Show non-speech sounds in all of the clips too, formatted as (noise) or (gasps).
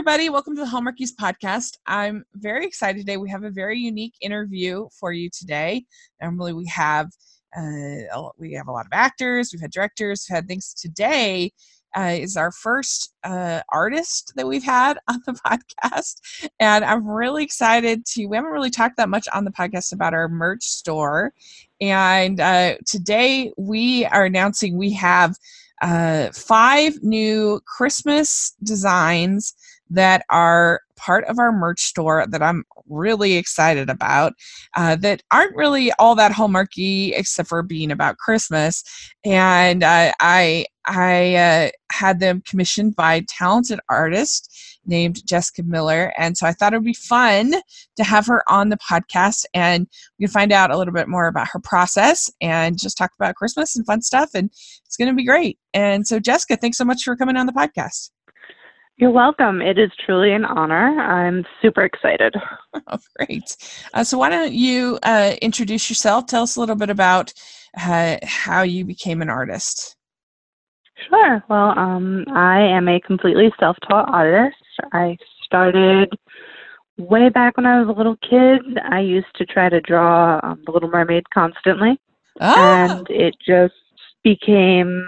everybody. Welcome to the Hallmarkies podcast. I'm very excited today. We have a very unique interview for you today. Normally, we have uh, we have a lot of actors, we've had directors, we've had things. Today uh, is our first uh, artist that we've had (laughs) on the podcast, and I'm really excited to. We haven't really talked that much on the podcast about our merch store, and uh, today we are announcing we have uh, five new Christmas designs that are part of our merch store that I'm really excited about uh, that aren't really all that hallmarky except for being about Christmas. And uh, I I uh, had them commissioned by a talented artist named Jessica Miller, and so I thought it would be fun to have her on the podcast, and we can find out a little bit more about her process and just talk about Christmas and fun stuff, and it's going to be great. And so, Jessica, thanks so much for coming on the podcast. You're welcome. It is truly an honor. I'm super excited. (laughs) Oh, great. Uh, so, why don't you uh, introduce yourself? Tell us a little bit about uh, how you became an artist. Sure. Well, um, I am a completely self taught artist. I started way back when I was a little kid. I used to try to draw um, The Little Mermaid constantly, Ah, and it just became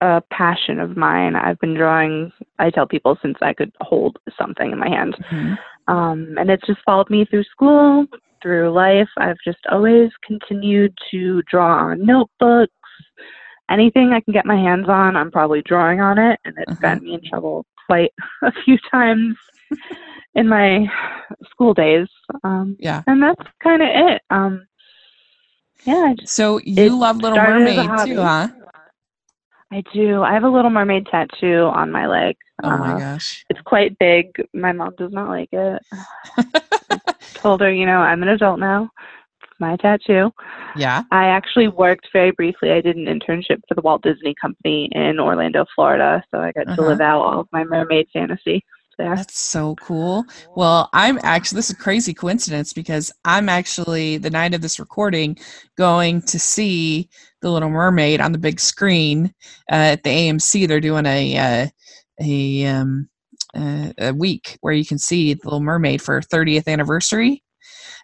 a passion of mine. I've been drawing, I tell people, since I could hold something in my hand. mhm. Um, and it's just followed me through school, through life. I've just always continued to draw on notebooks. Anything I can get my hands on, I'm probably drawing on it. And it's Uh-huh. gotten me in trouble quite (laughs) a few times in my school days. Um, yeah. and that's kind of it. Um, yeah, just So you love Little Mermaid too, huh? I do. I have a Little Mermaid tattoo on my leg. Oh my Uh, gosh. It's quite big. My mom does not like it. (laughs) Told her, you know, I'm an adult now. It's my tattoo. yeah. I actually worked very briefly. I did an internship for the Walt Disney Company in Orlando, Florida. So I got to Uh-huh. live out all of my mermaid fantasy there. That's so cool. Well, I'm actually, this is a crazy coincidence because I'm actually, the night of this recording, going to see The Little Mermaid on the big screen uh, at the AMC. They're doing a, uh, a, um, uh, a week where you can see The Little Mermaid for 30th anniversary.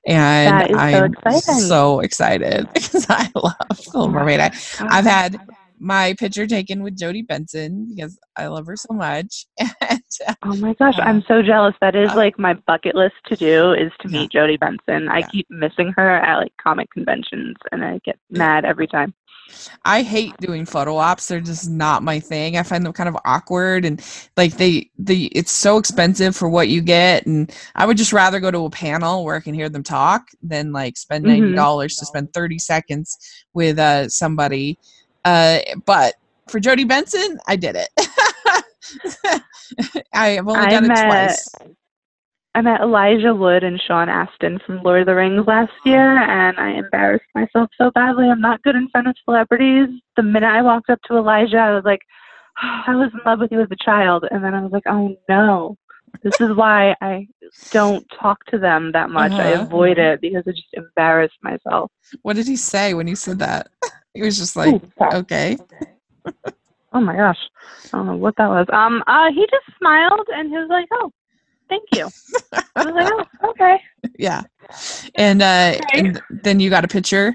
And That is so I'm so excited (laughs) because I love Little Mermaid. I, I've had my picture taken with Jodi Benson because I love her so much. (laughs) And uh, Oh my gosh, I'm so jealous. That is Uh, like my bucket list to do is to Yeah. meet Jodi Benson. I Yeah. keep missing her at like comic conventions and I get mad every time. I hate doing photo ops. They're just not my thing. I find them kind of awkward and like they the it's so expensive for what you get and I would just rather go to a panel where I can hear them talk than like spend ninety Mhm. dollars to spend thirty seconds with uh somebody. Uh but for Jodi Benson, I did it. (laughs) I have only I done it met- twice. I met Elijah Wood and Sean Astin from Lord of the Rings last year, and I embarrassed myself so badly. I'm not good in front of celebrities. The minute I walked up to Elijah, I was like, (sighs) I was in love with you as a child. And then I was like, oh no. This is why I don't talk to them that much. I Uh-huh. avoid it because I just embarrass myself. What did he say when you said that? (laughs) He was just like, Ooh, okay. Oh my gosh. I don't know what that was. Um uh he just smiled and he was like, Oh, thank you. I was like, Oh, okay. (laughs) Yeah. And uh Okay. and then you got a picture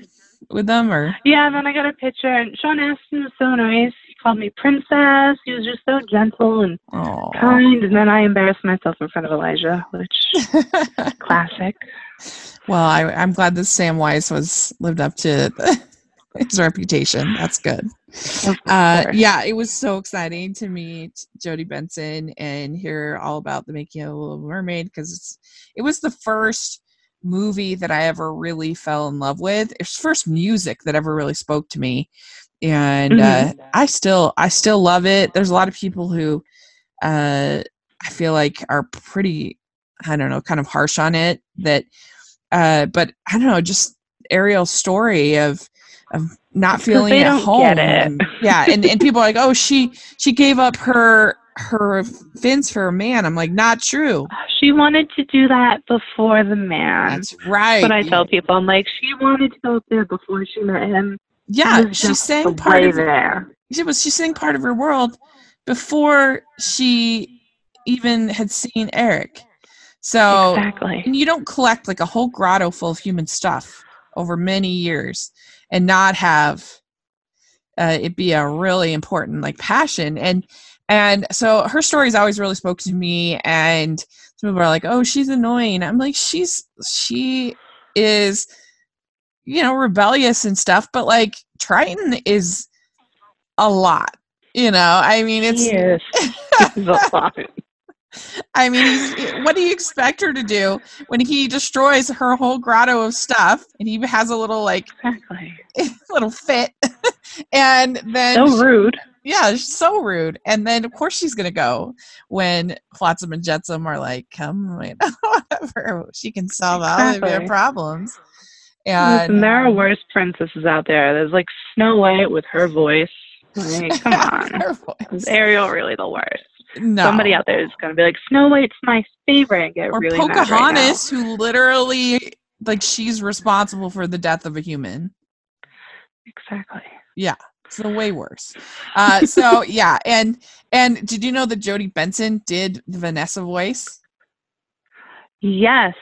with them or Yeah, and then I got a picture and Sean Astin was so nice. Called me princess. He was just so gentle and oh kind and then I embarrassed myself in front of Elijah, which (laughs) classic. well I, i'm glad that Samwise was lived up to (laughs) his reputation. That's good. Uh yeah it was so exciting to meet jodi benson and hear all about the making of little mermaid because it was the first movie that i ever really fell in love with. It's the first music that ever really spoke to me and uh i still i still love it there's a lot of people who uh i feel like are pretty i don't know kind of harsh on it that uh but i don't know just ariel's story of of not feeling at home get it. and- yeah and, and people are like oh she she gave up her her fins for a man i'm like not true She wanted to do that before the man. that's right That's what I tell people. I'm like, she wanted to go up there before she met him. Yeah He was she's saying part of there. she was she's saying part of her world before she even had seen Eric. So exactly. and you don't collect like a whole grotto full of human stuff over many years and not have uh, it be a really important like passion and and so her stories always really spoke to me and some people are like oh she's annoying i'm like she's she is you know rebellious and stuff but like triton is a lot you know i mean it's Yes. (laughs) A lot. I mean, he's, what do you expect her to do when he destroys her whole grotto of stuff and he has a little like Exactly. (laughs) little fit, (laughs) and then So rude. yeah, she's so rude. And then of course she's gonna go when Flotsam and Jetsam are like, "Come, whatever, she can solve all of your problems." And there are worse princesses out there. There's like Snow White with her voice. Like, come (laughs) on. Is. Ariel really the worst? No. Somebody out there is going to be like, Snow White's my favorite. and Get or really mad right. Pocahontas, who literally like she's responsible for the death of a human. Exactly. Yeah. So way worse. Uh, so (laughs) yeah, and and did you know that Jodi Benson did the Vanessa voice? Yes,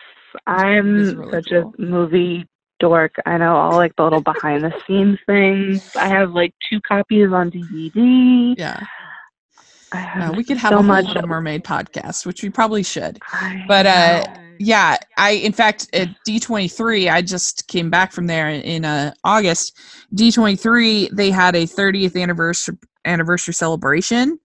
I'm really such cool. a movie dork. I know all like the little behind the scenes (laughs) things. I have like two copies on DVD. Yeah, I have uh, we could have so a much. Little Mermaid podcast, which we probably should. But, uh. Yeah, I in fact at D twenty three, I just came back from there in, in uh, August. D twenty three, they had a thirtieth anniversary anniversary celebration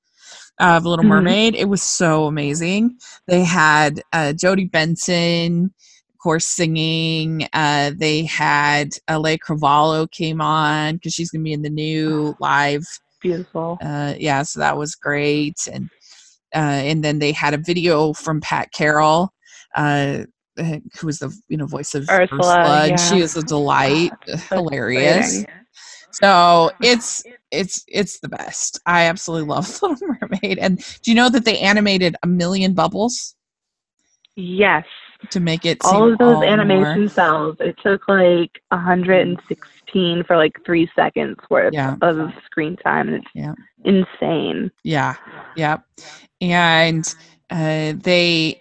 of Little Mhm. Mermaid. It was so amazing. They had uh, Jodi Benson, course, singing. Uh, they had Auli'i Cravalho came on because she's gonna be in the new live beautiful. uh, yeah, so that was great. And uh, and then they had a video from Pat Carroll, uh, who was the you know voice of Ursula, and She is a delight, (gasps) That's hilarious. exciting. So it's it's it's the best. I absolutely love (laughs) Little Mermaid. And do you know that they animated a million bubbles Yes, to make it all of those all animation more- cells. It took like 116 for like three seconds worth Yeah. of screen time, and it's Yeah. insane. Yeah, yeah, and uh, they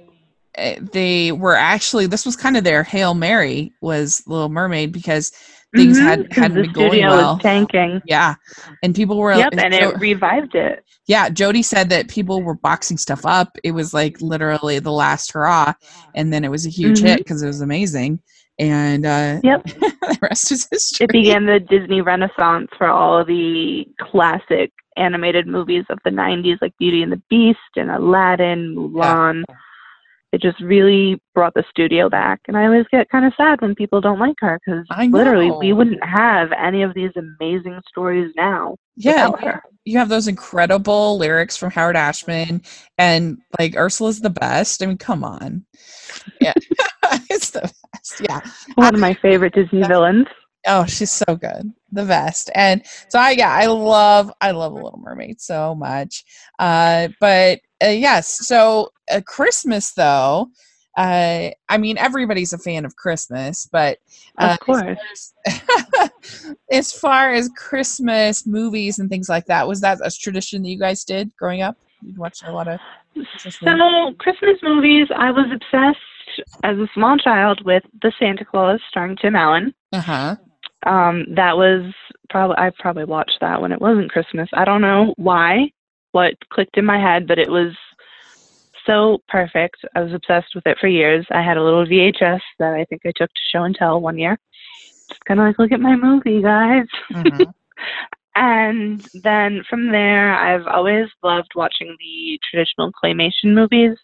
uh, they were actually this was kind of their hail mary was Little Mermaid because things Mhm, had hadn't the been going studio well. was tanking. Yeah, and people were Yep, and it revived it. yeah. Jodi said that people were boxing stuff up. It was like literally the last hurrah, and then it was a huge Mhm. hit because it was amazing. And uh, Yep. (laughs) the rest is history. It began the Disney Renaissance for all of the classic animated movies of the 90s, like Beauty and the Beast and Aladdin, Mulan. It just really brought the studio back. And I always get kind of sad when people don't like her because literally we wouldn't have any of these amazing stories now yeah, you have those incredible lyrics from Howard Ashman, and like Ursula's the best. I mean, come on, yeah, (laughs) (laughs) it's the best. Yeah. One of my favorite Disney villains. Oh, she's so good, the best. And so I, yeah, I love, I love Little Mermaid so much. Uh, but uh, yes, so uh, Christmas though. Uh, I mean, everybody's a fan of Christmas, but uh, Of course. (laughs) as far as Christmas movies and things like that, was that a tradition that you guys did growing up? You watched a lot of Christmas movies? So, Christmas movies, I was obsessed as a small child with The Santa Claus starring Tim Allen. Uh-huh. Um, that was probably I probably watched that when it wasn't Christmas. I don't know why, what clicked in my head, but it was so perfect. I was obsessed with it for years. I had a little VHS that I think I took to show and tell one year. Just kind of like, look at my movie, guys. Mhm. (laughs) And then from there, I've always loved watching the traditional claymation movies,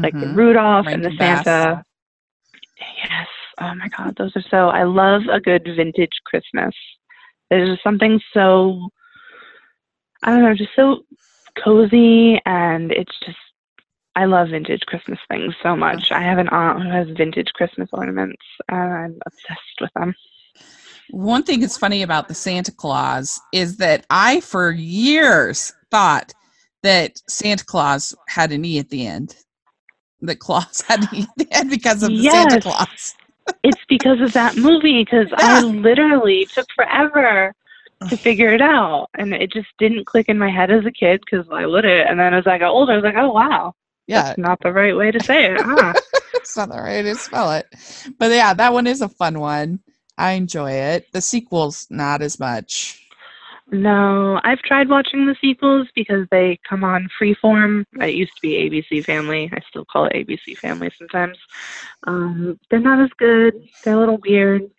like the Mhm. Rudolph and the Rankin Bass. Santa. Yes. Oh my God, those are so. I love a good vintage Christmas. There's just something so, I don't know, just so cozy, and it's just. I love vintage Christmas things so much. I have an aunt who has vintage Christmas ornaments, and I'm obsessed with them. One thing that's funny about the Santa Claus is that I, for years, thought that Santa Claus had an E at the end. That Claus had an E at the end because of the Santa Claus. It's because of that movie, because I (laughs) literally took forever to figure it out. And it just didn't click in my head as a kid because I wouldn't. And then as I got older, I was like, oh, wow. Yeah. That's not the right way to say it, huh? (laughs) it's not the right way to spell it. But yeah, that one is a fun one. I enjoy it. The sequel's not as much. No, I've tried watching the sequels because they come on freeform. It used to be ABC Family. I still call it ABC Family sometimes. Um, they're not as good. They're a little weird.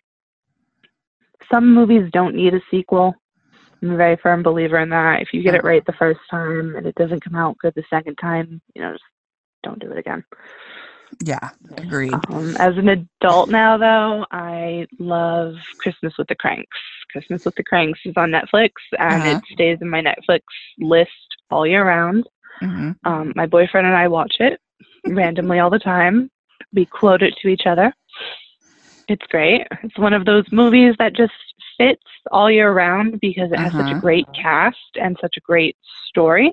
Some movies don't need a sequel. I'm a very firm believer in that. If you get it right the first time and it doesn't come out good the second time, you know, just don't do it again. Yeah, agreed. Um, as an adult now, though, I love Christmas with the Cranks. Christmas with the Cranks is on Netflix, and Uh-huh. it stays in my Netflix list all year round. hmm Um, my boyfriend and I watch it randomly all the time. We quote it to each other. It's great. It's one of those movies that just fits all year round because it has such Uh-huh. a great cast and such a great story.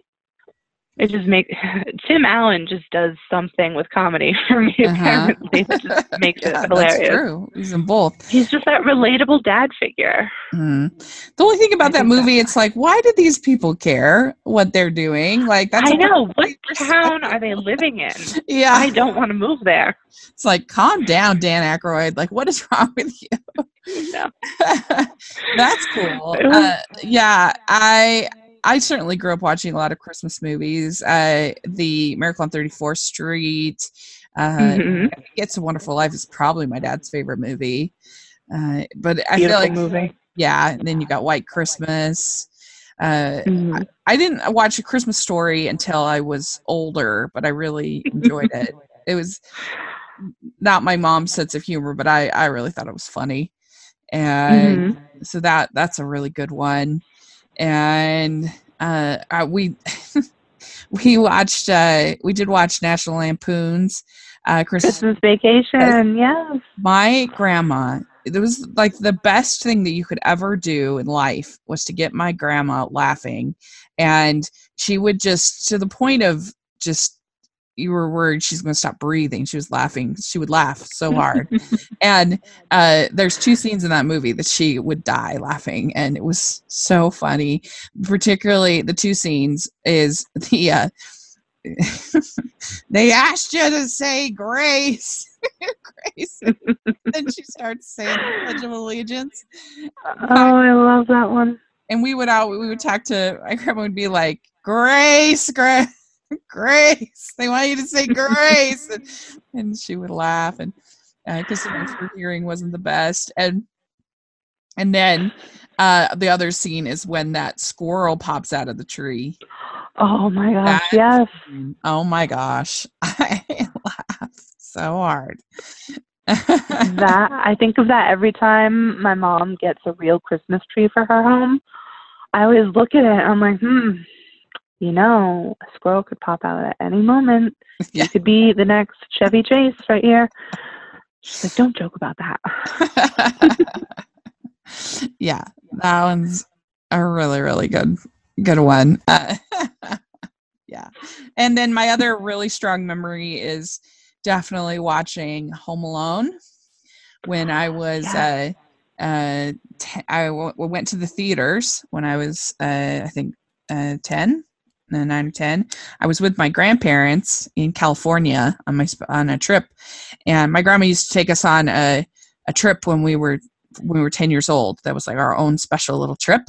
It just makes (laughs) Tim Allen just does something with comedy (laughs) for me. Uh-huh. Apparently, that just (laughs) makes Yeah, it that's hilarious. true. He's in both. He's just that relatable dad figure. Mhm. The only thing I about that think that- movie, it's like, why do these people care what they're doing? Like, that's I know. What town are they living in? Yeah, I don't want to move there. it's like, calm down, Dan Aykroyd. Like, what is wrong with you? No. That's cool. Uh, yeah, I I certainly grew up watching a lot of Christmas movies. Uh, the Miracle on 34th Street, uh, Mhm. It's a Wonderful Life is probably my dad's favorite movie. Uh, but I Beautiful feel like, movie. yeah, and then you got White Christmas. Uh, Mhm. I didn't watch A Christmas Story until I was older, but I really enjoyed it. (laughs) It was not my mom's sense of humor, but I, I really thought it was funny. And Mhm. so that that's a really good one. And uh, uh we (laughs) we watched uh we did watch National Lampoon's uh Christmas Christmas vacation. Yes. my grandma it was like the best thing that you could ever do in life was to get my grandma laughing and she would just to the point of just you were worried she's going to stop breathing. She was laughing she would laugh so (laughs) hard. And uh there's two scenes in that movie that she would die laughing and it was so funny. Particularly the two scenes is the uh (laughs) they asked you to say grace. (laughs) Grace. Then she starts saying the pledge of allegiance. Oh, I love that one. and we would out we would talk to my grandma would be like grace grace (laughs) grace they want you to say grace and, and she would laugh and because sometimes her hearing wasn't the best and and then uh the other scene is when that squirrel pops out of the tree Oh my gosh. That- Yes. oh my gosh (laughs) i laughed so hard that I think of that every time my mom gets a real Christmas tree for her home. I always look at it. I'm like, hmm you know, a squirrel could pop out at any moment. (laughs) Yeah. You could be the next Chevy Chase right here. She's like, don't joke about that. (laughs) yeah, that one's a really, really good, good one. Uh, (laughs) yeah. And then my other really strong memory is definitely watching Home Alone when I was. Yeah. Uh, uh, t- I w- went to the theaters when I was, uh, I think, uh, 10 nine, or 10, I was with my grandparents in California on my on a trip, and my grandma used to take us on a a trip when we were when we were 10 years old. That was like our own special little trip,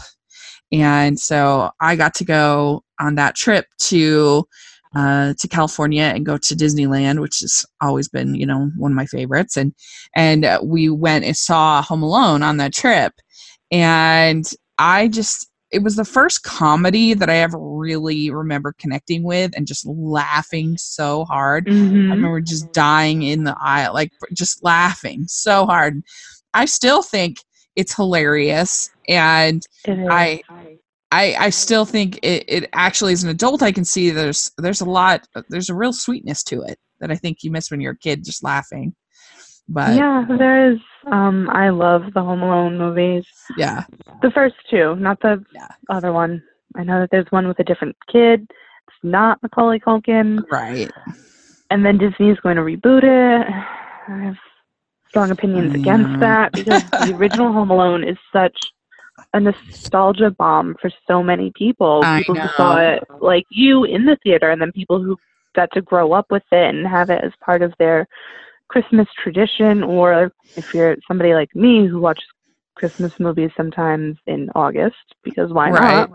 and so I got to go on that trip to uh, to California and go to Disneyland, which has always been you know one of my favorites. And and uh, we went and saw Home Alone on that trip, and I just it was the first comedy that i ever really remember connecting with and just laughing so hard Mhm. I remember just dying in the aisle, like just laughing so hard. I still think it's hilarious, and It. I, I, I still think it, it actually, as an adult, I can see there's there's a lot, there's a real sweetness to it that I think you miss when you're a kid, just laughing. But yeah, there is. Um, I love the Home Alone movies. yeah, The first two, not the Yeah. other one. I know that there's one with a different kid. It's not Macaulay Culkin. right. And then Disney's going to reboot it. I have strong opinions against that because the original Home Alone is such a nostalgia bomb for so many people. I people who saw it like you in the theater and then people who got to grow up with it and have it as part of their Christmas tradition, or if you're somebody like me who watches Christmas movies sometimes in August, because why Right. not?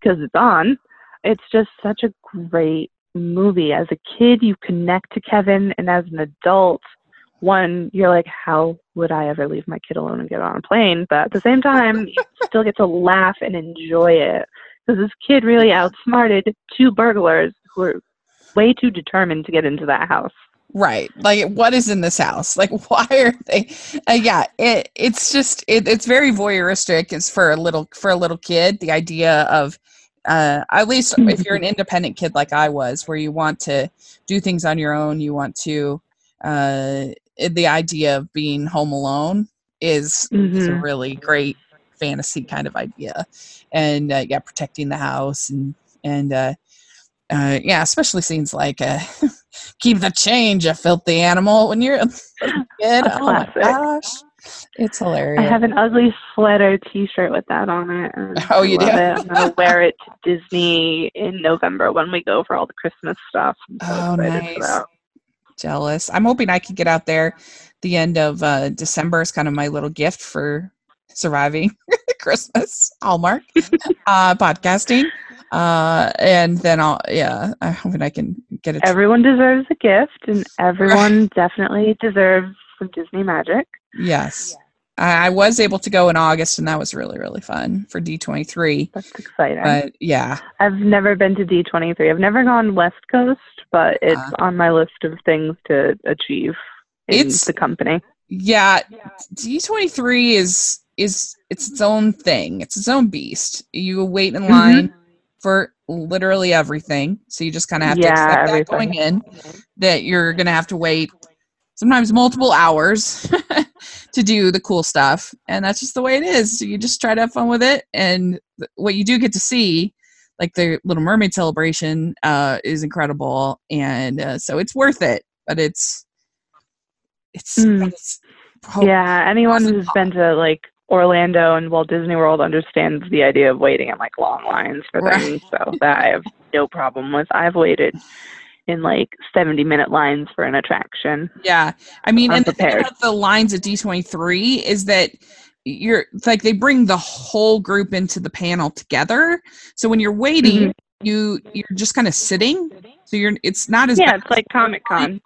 Because it's on. It's just such a great movie. As a kid, you connect to Kevin, and as an adult, one, you're like, how would I ever leave my kid alone and get on a plane? But at the same time, you (laughs) still get to laugh and enjoy it because this kid really outsmarted two burglars who were way too determined to get into that house. Right. Like what is in this house? Like (laughs) why are they uh, yeah, it it's just it, it's very voyeuristic it's for a little for a little kid the idea of uh at least if you're an independent kid like I was where you want to do things on your own, you want to uh the idea of being home alone is, is a Mhm. really great fantasy kind of idea. And uh, yeah, protecting the house and and uh yeah, especially scenes like uh, (laughs) "Keep the change, you filthy animal." When you're (laughs) a kid, A oh my gosh, it's hilarious. I have an ugly sweater T-shirt with that on it. Oh, I you love do? It. I'm gonna wear it to Disney in November when we go for all the Christmas stuff. So Oh, nice. Jealous. I'm hoping I could get out there. The end of uh, December is kind of my little gift for surviving (laughs) Christmas. Hallmark uh, podcasting, uh, and then I'll yeah. I'm hoping I can get it. Everyone deserves a gift, and everyone (laughs) definitely deserves some Disney magic. yes. I, I was able to go in August, and that was really really fun for D23. That's exciting. But yeah, I've never been to D23. I've never gone West Coast, but it's Ah. on my list of things to achieve in It's- the company. yeah d23 is is it's its own thing it's its own beast you wait in Mhm. line for literally everything. So you just kind of have to Yeah, accept that going in that you're gonna have to wait sometimes multiple hours (laughs) to do the cool stuff. And that's just the way it is. So you just try to have fun with it. And th- what you do get to see like the little mermaid celebration uh is incredible. And uh, so it's worth it. But it's it's, Mm. it's yeah, anyone who's been to like Orlando and Walt Disney World understands the idea of waiting in like long lines for Right. things. So that I have no problem with. I've waited in like 70 minute lines for an attraction. Yeah, I mean, I'm and the thing about the lines at D twenty three is that you're like they bring the whole group into the panel together. So when you're waiting, Mm-hmm. you you're just kind of sitting. So you're it's not as Yeah, bad it's like Comic Con.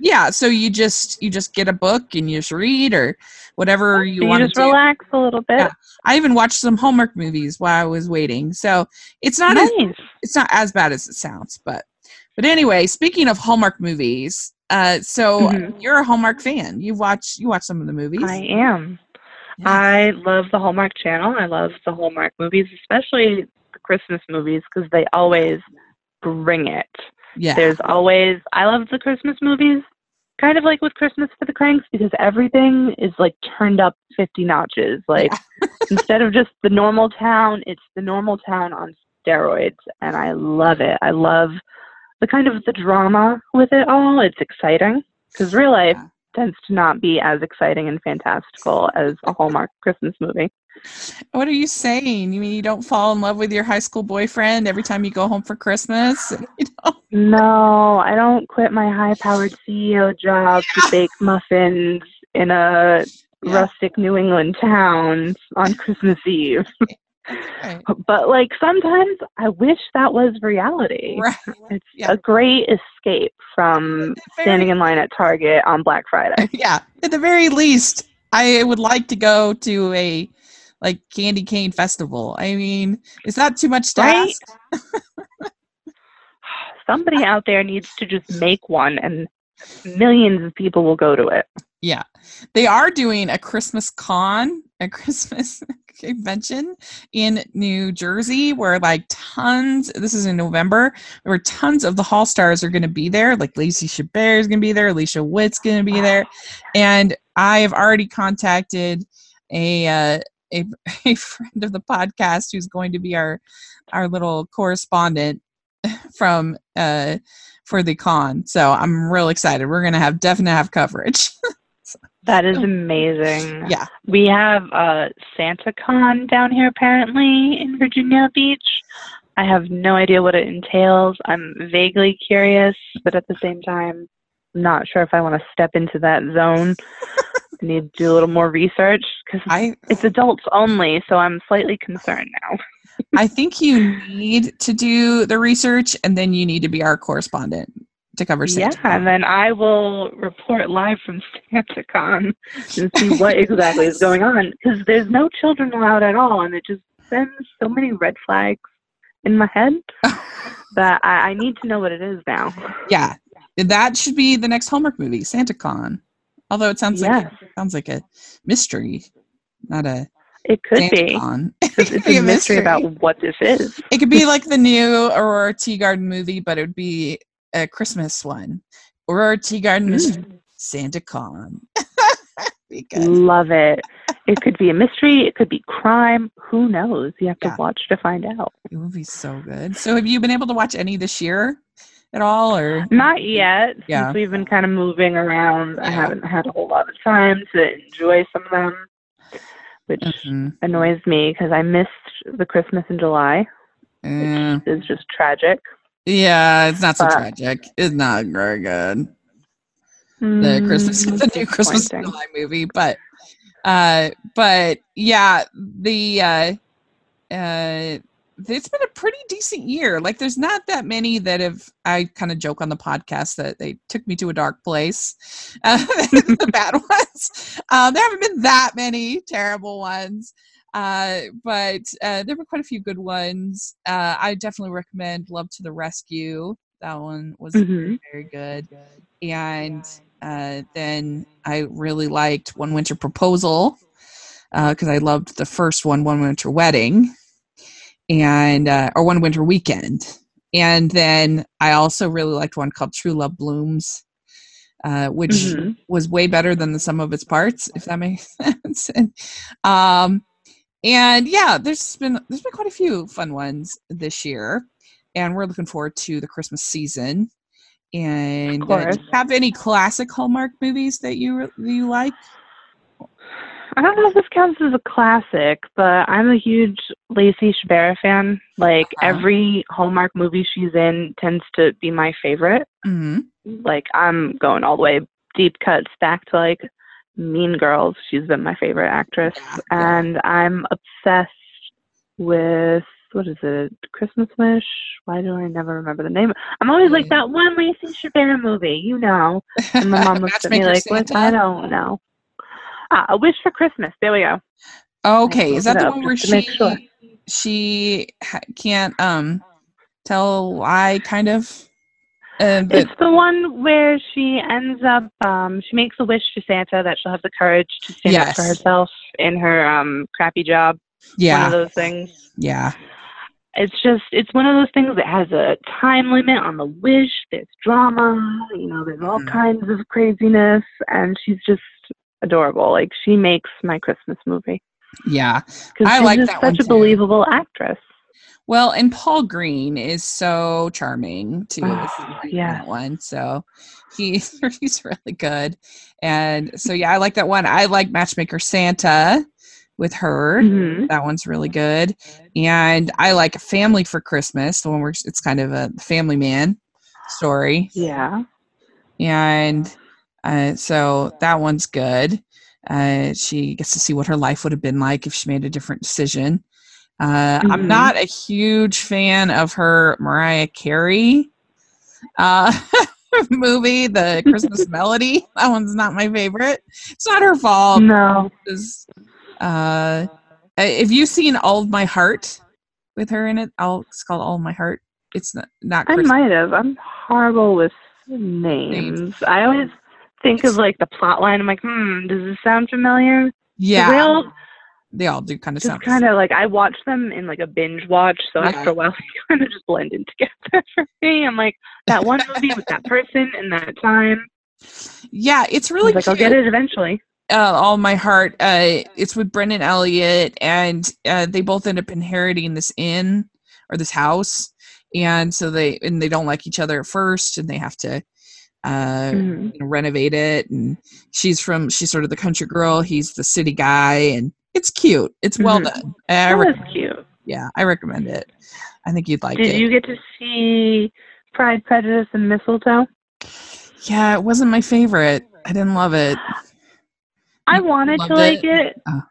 Yeah. So you just you just get a book and you just read or whatever you You want to relax a little bit. Yeah. I even watched some Hallmark movies while I was waiting. So it's not as it's not as bad as it sounds, but but anyway, speaking of Hallmark movies, uh, so Mhm. you're a Hallmark fan. You watch you watch some of the movies. I am. Yeah. I love the Hallmark Channel. I love the Hallmark movies, especially the Christmas movies, because they always bring it. Yeah, There's always, I love the Christmas movies, kind of like with Christmas for the Cranks, because everything is like turned up 50 notches. Like, (laughs) instead of just the normal town, it's the normal town on steroids. And I love it. I love the kind of the drama with it all. It's exciting because real life Yeah. Tends to not be as exciting and fantastical as a Hallmark Christmas movie. What are you saying? You mean you don't fall in love with your high school boyfriend every time you go home for Christmas? (laughs) No, I don't quit my high powered CEO job to bake muffins in a Yeah. rustic New England town on Christmas Eve. Right. But like sometimes I wish that was reality. Right. It's Yeah. a great escape from Very- standing in line at Target on Black Friday. (laughs) yeah, at the very least, I would like to go to a like candy cane festival. I mean, it's not too much to Right? ask. (sighs) Somebody out there needs to just make one and millions of people will go to it. Yeah, they are doing a Christmas con, a Christmas (laughs) convention in New Jersey, where like tons. This is in November, where tons of the Hall stars are going to be there. Like Lacey Chabert is going to be there, Alicia Witt's going to be there, and I have already contacted a uh, a (laughs) a friend of the podcast who's going to be our our little correspondent (laughs) from uh for the con. So I'm real excited. We're going to have definitely have coverage. That is amazing. Yeah. We have uh, SantaCon down here apparently in Virginia Beach. I have no idea what it entails. I'm vaguely curious, but at the same time, I'm not sure if I want to step into that zone. I (laughs) need to do a little more research because it's adults only, so I'm slightly concerned now. I think you need to do the research and then you need to be our correspondent to cover Yeah, and then I will report live from SantaCon and see what (laughs) exactly is going on because there's no children allowed at all, and it just sends so many red flags in my head (laughs) that I, I need to know what it is now. yeah, that should be the next Hallmark movie, SantaCon. Although it sounds like Yes. sounds like a mystery, not a It could be. SantaCon. (laughs) It's, it's be a mystery. about what this is. It could be like the new Aurora Teagarden movie, but it would be a Christmas one. Aurora Tea Garden Mystery Mm. SantaCon. (laughs) be good. Love it. It could be a mystery. It could be crime. Who knows? You have to Yeah. watch to find out. It would be so good. So, have you been able to watch any this year at all, or Not yet. Yeah. Since we've been kind of moving around, I haven't had a whole lot of time to enjoy some of them, which Mhm. annoys me because I missed the Christmas in July. Eh, It's just tragic. Yeah, it's not so But- tragic. It's not very good. the Mm, Christmas, (laughs) the new Christmas. July movie, but uh, but yeah, the uh, uh, it's been a pretty decent year. Like, there's not that many that have. I kind of joke on the podcast that they took me to a dark place. Uh, (laughs) the bad (laughs) ones. Uh, there haven't been that many terrible ones. Uh, but uh, there were quite a few good ones. Uh, I definitely recommend Love to the Rescue. That one was Mhm. very good. And uh, then I really liked One Winter Proposal because I loved the first one, One Winter Wedding, and uh, or One Winter Weekend. And then I also really liked one called True Love Blooms, uh, which Mhm. was way better than the sum of its parts, if that makes (laughs) sense. And, um, and yeah, there's been there's been quite a few fun ones this year, and we're looking forward to the Christmas season. And uh, do you have any classic Hallmark movies that you that you like? I don't know if this counts as a classic, but I'm a huge Lacey Chabert fan. Like Uh-huh. every Hallmark movie she's in tends to be my favorite. hmm Like I'm going all the way deep cuts back to like Mean Girls. She's been my favorite actress, and I'm obsessed with what is it? Christmas Wish. Why do I never remember the name? I'm always like that one Lacey Chabert movie, you know. And my mom (laughs) looks at me like, "What? I don't know." Ah, a Wish for Christmas. There we go. Okay, is that the one where she sure. she ha- can't um tell lie, kind of? Uh, but It's the one where she ends up. Um, she makes a wish to Santa that she'll have the courage to stand up for herself in her um crappy job. Yeah. One of those things. yeah, It's just it's one of those things that has a time limit on the wish. There's drama, you know. There's all Mhm. kinds of craziness, and she's just adorable. Like she makes my Christmas movie yeah. because I she's like just that such a too. believable actress. Well, and Paul Greene is so charming too. Oh, as Paul Greene in yes. that one. So he (laughs) he's really good. And so yeah, I like that one. I like Matchmaker Santa with her. Mhm. That one's really good. And I like Family for Christmas, the one where it's kind of a family man story. Yeah. And uh, so that one's good. Uh, she gets to see what her life would have been like if she made a different decision. Uh, I'm Mhm. not a huge fan of her Mariah Carey uh, (laughs) movie, The Christmas (laughs) Melody. That one's not my favorite. It's not her fault. No. It's, Uh, have you seen All of My Heart with her in it? All it's called All of My Heart. It's not not I might have. I'm horrible with names. I always think of like the plot line. I'm like, hmm, does this sound familiar? Yeah, they all do kind of just sound. kind of like I watch them in like a binge watch, so Yeah. after a while (laughs) they kind of just blend in together (laughs) for me. I'm like that one movie with that person and that time. Yeah, it's really like, I'll get it eventually. uh, all my heart. Uh, it's with Brennan Elliott, and uh, they both end up inheriting this inn or this house, and so they and they don't like each other at first, and they have to uh, Mhm. you know, renovate it. And she's from she's sort of the country girl. He's the city guy, and it's cute. It's well Mhm. done. I That rec- was cute. yeah, I recommend it. I think you'd like Did it. Did you get to see Pride, Prejudice, and Mistletoe? yeah, it wasn't my favorite. I didn't love it. I wanted loved to like it? it. Oh.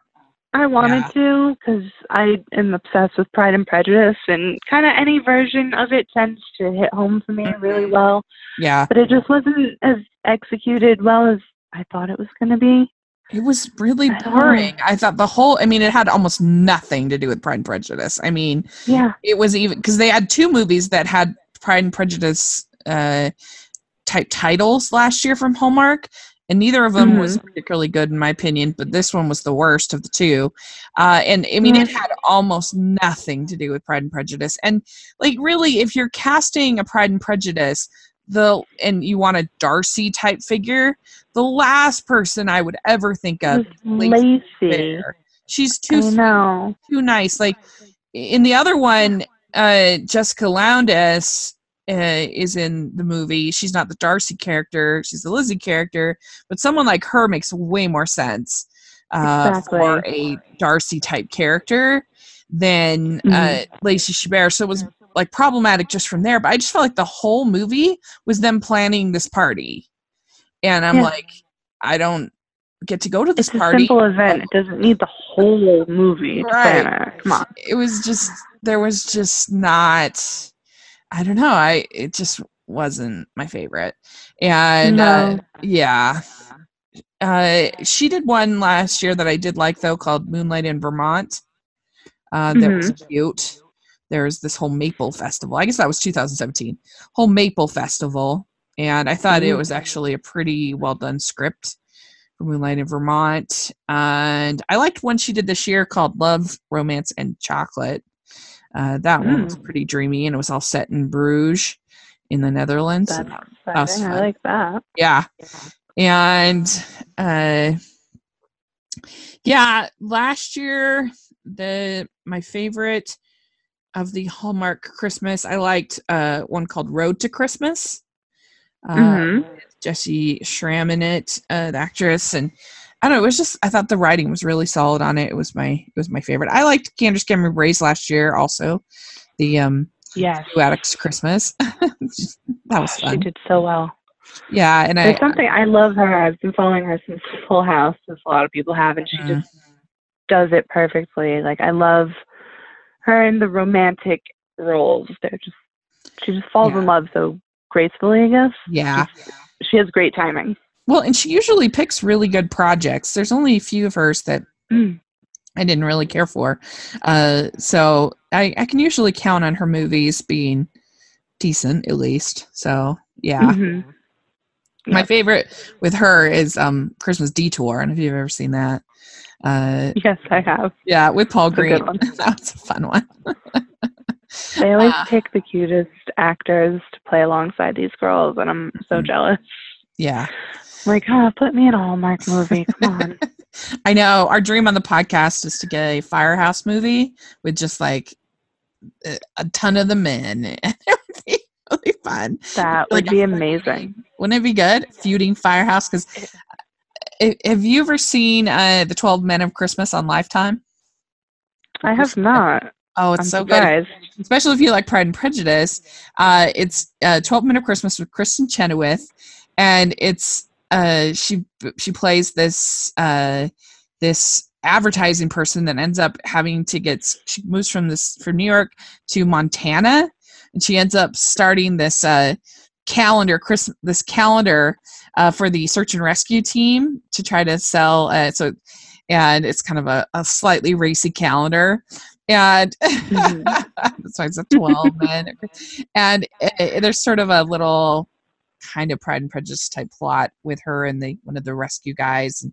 I wanted Yeah. to because I am obsessed with Pride and Prejudice, and kind of any version of it tends to hit home for me really Mhm. well. Yeah, But it just wasn't as executed well as I thought it was going to be. It was really I boring. I thought the whole. I mean, it had almost nothing to do with Pride and Prejudice. I mean, Yeah. it was even because they had two movies that had Pride and Prejudice uh, type titles last year from Hallmark, and neither of them was particularly good in my opinion. But this one was the worst of the two, uh, and I mean, it had almost nothing to do with Pride and Prejudice. And like, really, if you're casting a Pride and Prejudice, the and you want a Darcy type figure, the last person I would ever think of Lacey Lacey. She's too sweet too nice. Like in the other one, uh, Jessica Lowndes uh, is in the movie. She's not the Darcy character; she's the Lizzie character. But someone like her makes way more sense uh, Exactly. for a Darcy type character than uh, Mhm. Lacey Chabert. So it was like problematic just from there. But I just felt like the whole movie was them planning this party, and I'm Yeah. like, I don't get to go to this It's a party simple event. It doesn't need the whole movie to Right. plan it. Come on. it was just there was just not i don't know i it just wasn't my favorite and uh, yeah uh she did one last year that i did like though called moonlight in vermont uh that was cute there was this whole maple festival. I guess that was 2017 whole maple festival. And i thought it was actually a pretty well done script for moonlight in vermont. And i liked one she did this year called love romance and chocolate. Uh, that one was pretty dreamy and it was all set in bruges in the netherlands. That's that exciting. I like that. yeah. And uh yeah last year the my favorite of the hallmark christmas i liked uh one called road to christmas uh Mhm. jessy schram in it uh the actress and i don't know it was just i thought the writing was really solid on it it was my it was my favorite i liked candace cameron bure last year also the um. Shoe Addict's Christmas. (laughs) that was fun. She did so well. Yeah, and I something I love her. I've been following her since Full House, as a lot of people have, and she Mm. just does it perfectly. Like I love her in the romantic roles. They're just she just falls Yeah. in love so gracefully. I guess yeah. she has great timing. Well, and she usually picks really good projects. There's only a few of hers that Mm. I didn't really care for. Uh, so I, I can usually count on her movies being decent, at least. So yeah. Mhm. My Yeah. favorite with her is um Christmas Detour. I don't know if you've ever seen that. Uh, (laughs) Yes, I have. yeah, with Paul a Greene. good one. (laughs) that was a fun one. They always Ah. pick the cutest actors to play alongside these girls, and I'm so Mhm. jealous. Yeah. I'm like, ah, put me in a Hallmark movie. Come on. (laughs) I know our dream on the podcast is to get a firehouse movie with just like a, ton of the men. it would be really fun. That Like would be amazing. Wouldn't it be good? Feuding firehouse because have you ever seen uh, the Twelve Men of Christmas on Lifetime? I have not. Oh, it's I'm so good, especially if you like Pride and Prejudice. Uh, it's uh, Twelve Men of Christmas with Kristin Chenoweth, and it's uh, she she plays this uh, this advertising person that ends up having to get she moves from this from New York to Montana, and she ends up starting this uh, calendar Chris this calendar uh, for the search and rescue team to try to sell. Uh, so, and it's kind of a, a slightly racy calendar, and Mhm. that's why it's a twelve men. And uh, there's sort of a little kind of Pride and Prejudice type plot with her and the one of the rescue guys. And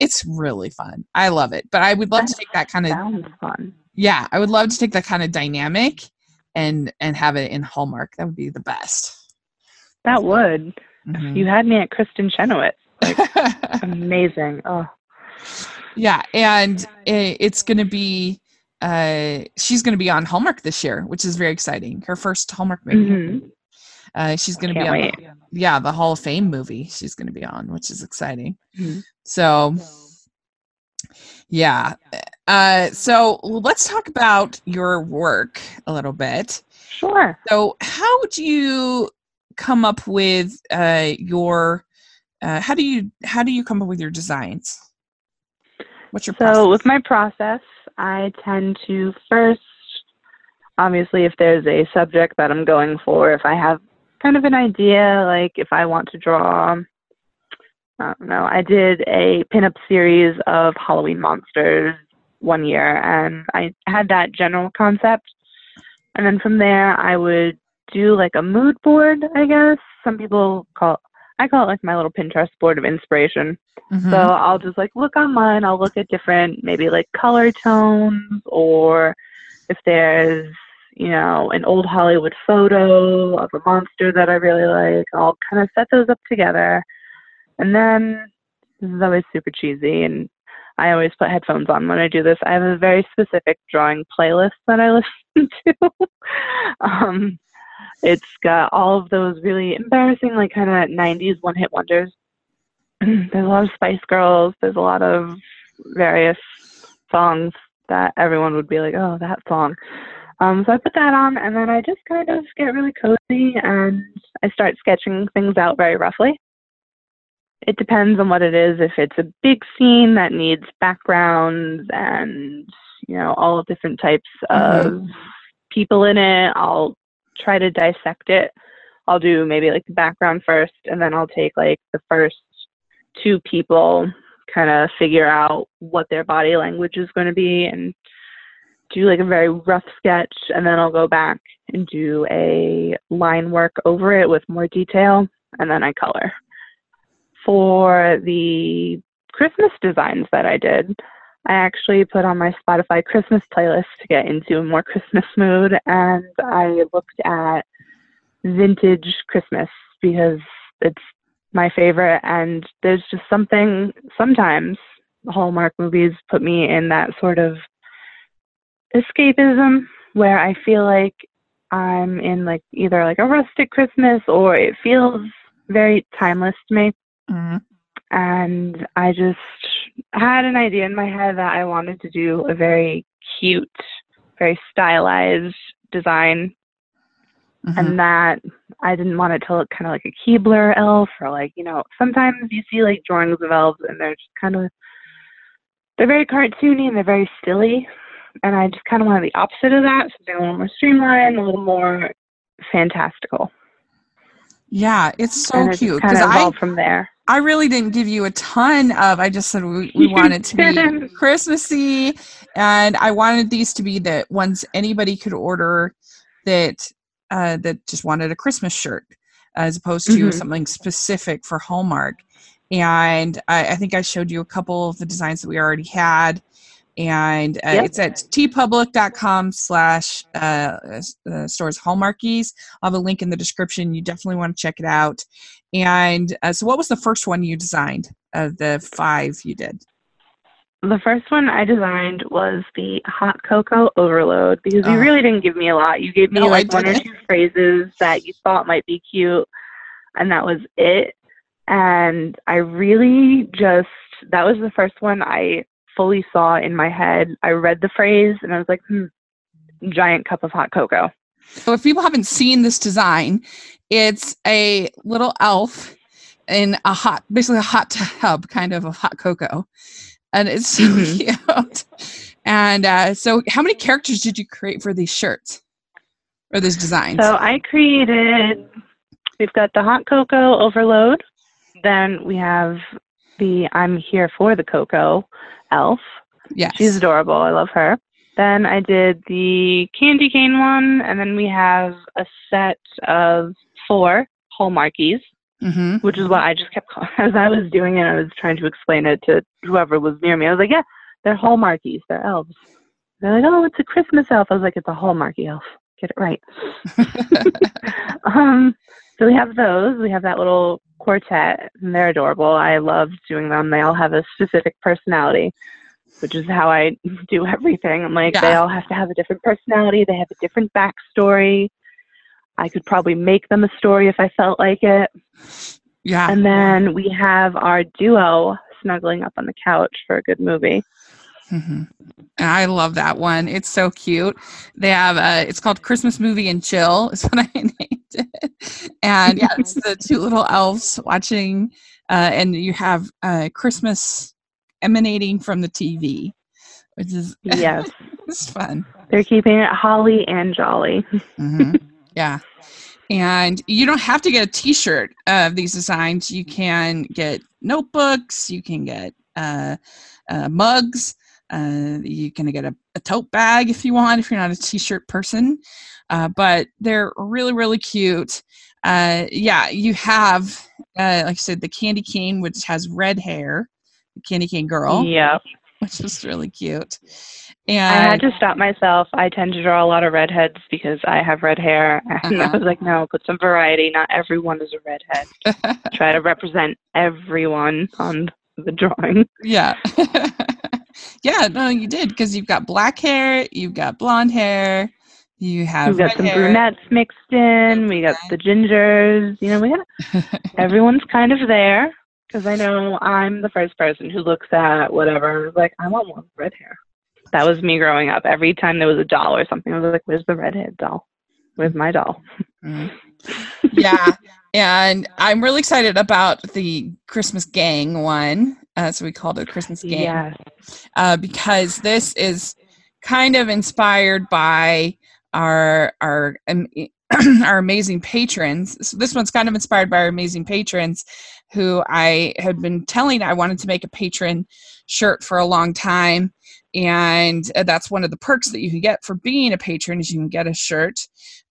it's really fun. I love it. But I would love to take that kind of fun. yeah, I would love to take that kind of dynamic and and have it in Hallmark. That would be the best. That would. Mhm. You had me at Kristin Chenoweth. (laughs) Amazing. Oh, yeah, and it's going to be uh she's going to be on Hallmark this year, which is very exciting. Her first Hallmark movie. Mhm. Uh, she's going to be on wait. the, yeah the Hall of Fame movie. She's going to be on, which is exciting. Mhm. So Yeah. Uh, so let's talk about your work a little bit. Sure. So, how do you come up with uh, your? Uh, how do you how do you come up with your designs? What's your so process? with my process, I tend to first, obviously, if there's a subject that I'm going for, if I have kind of an idea, like if I want to draw, I don't know, I did a pinup series of Halloween monsters one year, and I had that general concept. And then from there, I would do like a mood board, I guess. Some people call I call it like my little Pinterest board of inspiration. Mhm. So I'll just like look online, I'll look at different maybe like color tones or if there's, you know, an old Hollywood photo of a monster that I really like, I'll kind of set those up together. And then this is always super cheesy and I always put headphones on when I do this. I have a very specific drawing playlist that I (laughs) listen to. (laughs) um, it's got all of those really embarrassing, like kind of 90s one hit wonders. (clears throat) there's a lot of Spice Girls. There's a lot of various songs that everyone would be like, oh, that song. Um, so I put that on, and then I just kind of get really cozy and I start sketching things out very roughly. It depends on what it is. If it's a big scene that needs backgrounds and you know all different types of people in it, I'll try to dissect it. I'll do maybe like the background first, and then I'll take like the first two people, kind of figure out what their body language is going to be, and do like a very rough sketch, and then I'll go back and do a line work over it with more detail, and then I color. For the Christmas designs that I did, I actually put on my Spotify Christmas playlist to get into a more Christmas mood, and I looked at vintage Christmas because it's my favorite, and there's just something. Sometimes Hallmark movies put me in that sort of escapism where I feel like I'm in like either like a rustic Christmas or it feels very timeless to me Mhm. And I just had an idea in my head that I wanted to do a very cute, very stylized design, Mhm. and that I didn't want it to look kind of like a Keebler elf or like you know sometimes you see like drawings of elves and they're just kind of they're very cartoony and they're very silly, and I just kind of wanted the opposite of that, something a little more streamlined, a little more fantastical, yeah, it's so and cute because I from there. I really didn't give you a ton of. I just said we, we (laughs) wanted to be. Christmassy, and I wanted these to be the ones anybody could order that uh, that just wanted a Christmas shirt, as opposed to Mhm. something specific for Hallmark. And I, I think I showed you a couple of the designs that we already had, and uh, Yep. it's at teepublic.com slash uh, uh, stores hallmarkies i'll have a link in the description you definitely want to check it out and uh, so what was the first one you designed of the five you did The first one I designed was the hot cocoa overload because you Oh. really didn't give me a lot. You gave me No, like one or two phrases that you thought might be cute, and that was it. And I really just, that was the first one I fully saw in my head. I read the phrase and I was like, hmm, giant cup of hot cocoa. so if people haven't seen this design it's a little elf in a hot basically a hot tub kind of a hot cocoa and it's so Mhm. cute and uh, so how many characters did you create for these shirts or these designs So I created, we've got the hot cocoa overload. Then we have the I'm here for the cocoa elf. yes She's adorable. I love her. Then I did the candy cane one, and then we have a set of four Hallmarkies, hmm which is what I just kept calling. (laughs) As I was doing it, I was trying to explain it to whoever was near me. I was like, yeah, they're Hallmarkies. They're elves. They're like, oh, it's a Christmas elf. I was like, it's a Hallmarkie elf. Get it right. (laughs) (laughs) um, so we have those. We have that little quartet, and they're adorable. I love doing them. They all have a specific personality, which is how I (laughs) do everything. I'm like, they all have to have a different personality. They have a different backstory. I could probably make them a story if I felt like it. yeah And then we have our duo snuggling up on the couch for a good movie. Mm-hmm. I love that one. It's so cute. They have a, it's called Christmas Movie and Chill (laughs) is what I. (laughs) And yeah, it's the two little elves watching uh and you have uh Christmas emanating from the TV, which is Yes. (laughs) it's fun. They're keeping it holly and jolly. hmm (laughs) yeah. And you don't have to get a t-shirt of these designs. You can get notebooks, you can get uh, uh, mugs, uh, you can get a, a tote bag if you want, if you're not a t-shirt person. Uh, but they're really, really cute. Uh, yeah, you have, uh, like I said, the candy cane, which has red hair, the candy cane girl, Yep. which is really cute. I had to stop myself. I tend to draw a lot of redheads because I have red hair. (laughs) And Uh-huh. I was like, no, put some variety. Not everyone is a redhead. (laughs) Try to represent everyone on the drawing. Yeah. (laughs) yeah, no, you did because you've got black hair, you've got blonde hair, you have We've got some hair. brunettes mixed in. We got the gingers. You know, we got (laughs) everyone's kind of there. Because I know I'm the first person who looks at whatever, like, I want one red hair. That was me growing up. Every time there was a doll or something, I was like, where's the redhead doll? Where's my doll? Mhm. yeah, and I'm really excited about the Christmas Gang one. Uh, so we called it Christmas Gang Yes. uh, because this is kind of inspired by our our um, (clears throat) our amazing patrons. So this one's kind of inspired by our amazing patrons, who I had been telling I wanted to make a patron shirt for a long time, and uh, that's one of the perks that you can get for being a patron is you can get a shirt.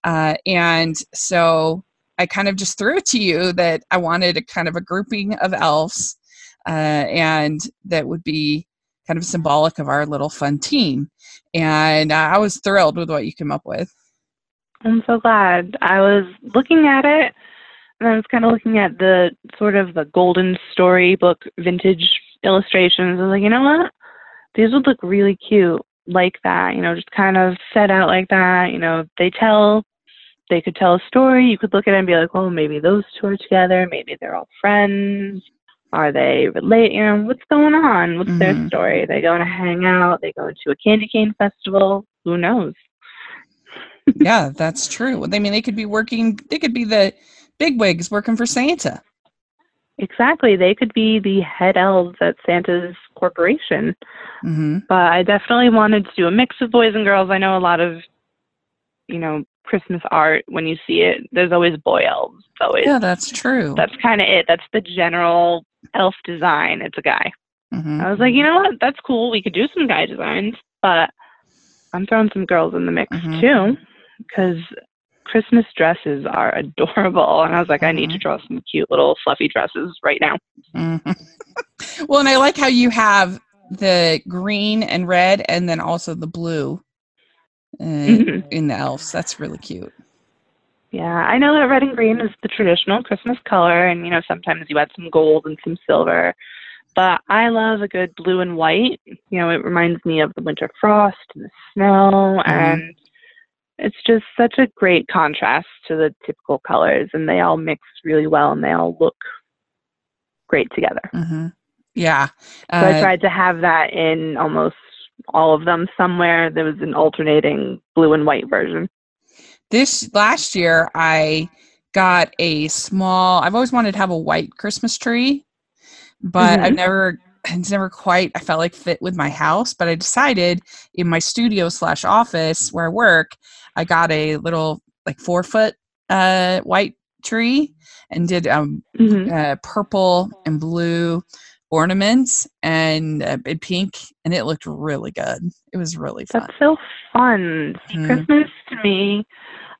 Uh, and so I kind of just threw it to you that I wanted a kind of a grouping of elves, uh, and that would be kind of symbolic of our little fun team. And I was thrilled with what you came up with. I'm so glad. I was looking at it and I was kind of looking at the sort of the golden storybook vintage illustrations. I was like, you know what? These would look really cute like that, you know, just kind of set out like that. You know, they tell, they could tell a story. You could look at it and be like, well, maybe those two are together. Maybe they're all friends. Are they relate? You know, what's going on? What's their Mhm. story? They going to hang out? They go to a candy cane festival? Who knows? yeah, that's true. I mean, they could be working, they could be the bigwigs working for Santa. Exactly. They could be the head elves at Santa's corporation. hmm But I definitely wanted to do a mix of boys and girls. I know a lot of, you know, Christmas art, when you see it, there's always boy elves. Always, Yeah, that's true. that's kind of it. That's the general elf design. It's a guy. Mhm. I was like, you know what? That's cool. We could do some guy designs, but I'm throwing some girls in the mix Mhm. too because Christmas dresses are adorable. And I was like, I need to Mhm. draw some cute little fluffy dresses right now. Mhm. (laughs) well, and I like how you have the green and red, and then also the blue uh, Mhm. in the elves. That's really cute. Yeah, I know that red and green is the traditional Christmas color, and you know sometimes you add some gold and some silver. But I love a good blue and white. You know, it reminds me of the winter frost and the snow, and it's just such a great contrast to the typical colors, and they all mix really well, and they all look great together. hmm Yeah. So I Uh, tried to have that in almost all of them. Somewhere there was an alternating blue and white version. This last year i got a small i've always wanted to have a white christmas tree but i've Mhm. never it's never quite i felt like fit with my house but i decided in my studio slash office where i work i got a little like four foot uh white tree and did um hmm uh, purple and blue ornaments and uh, pink and it looked really good it was really fun That's so fun. Mhm. Christmas to me,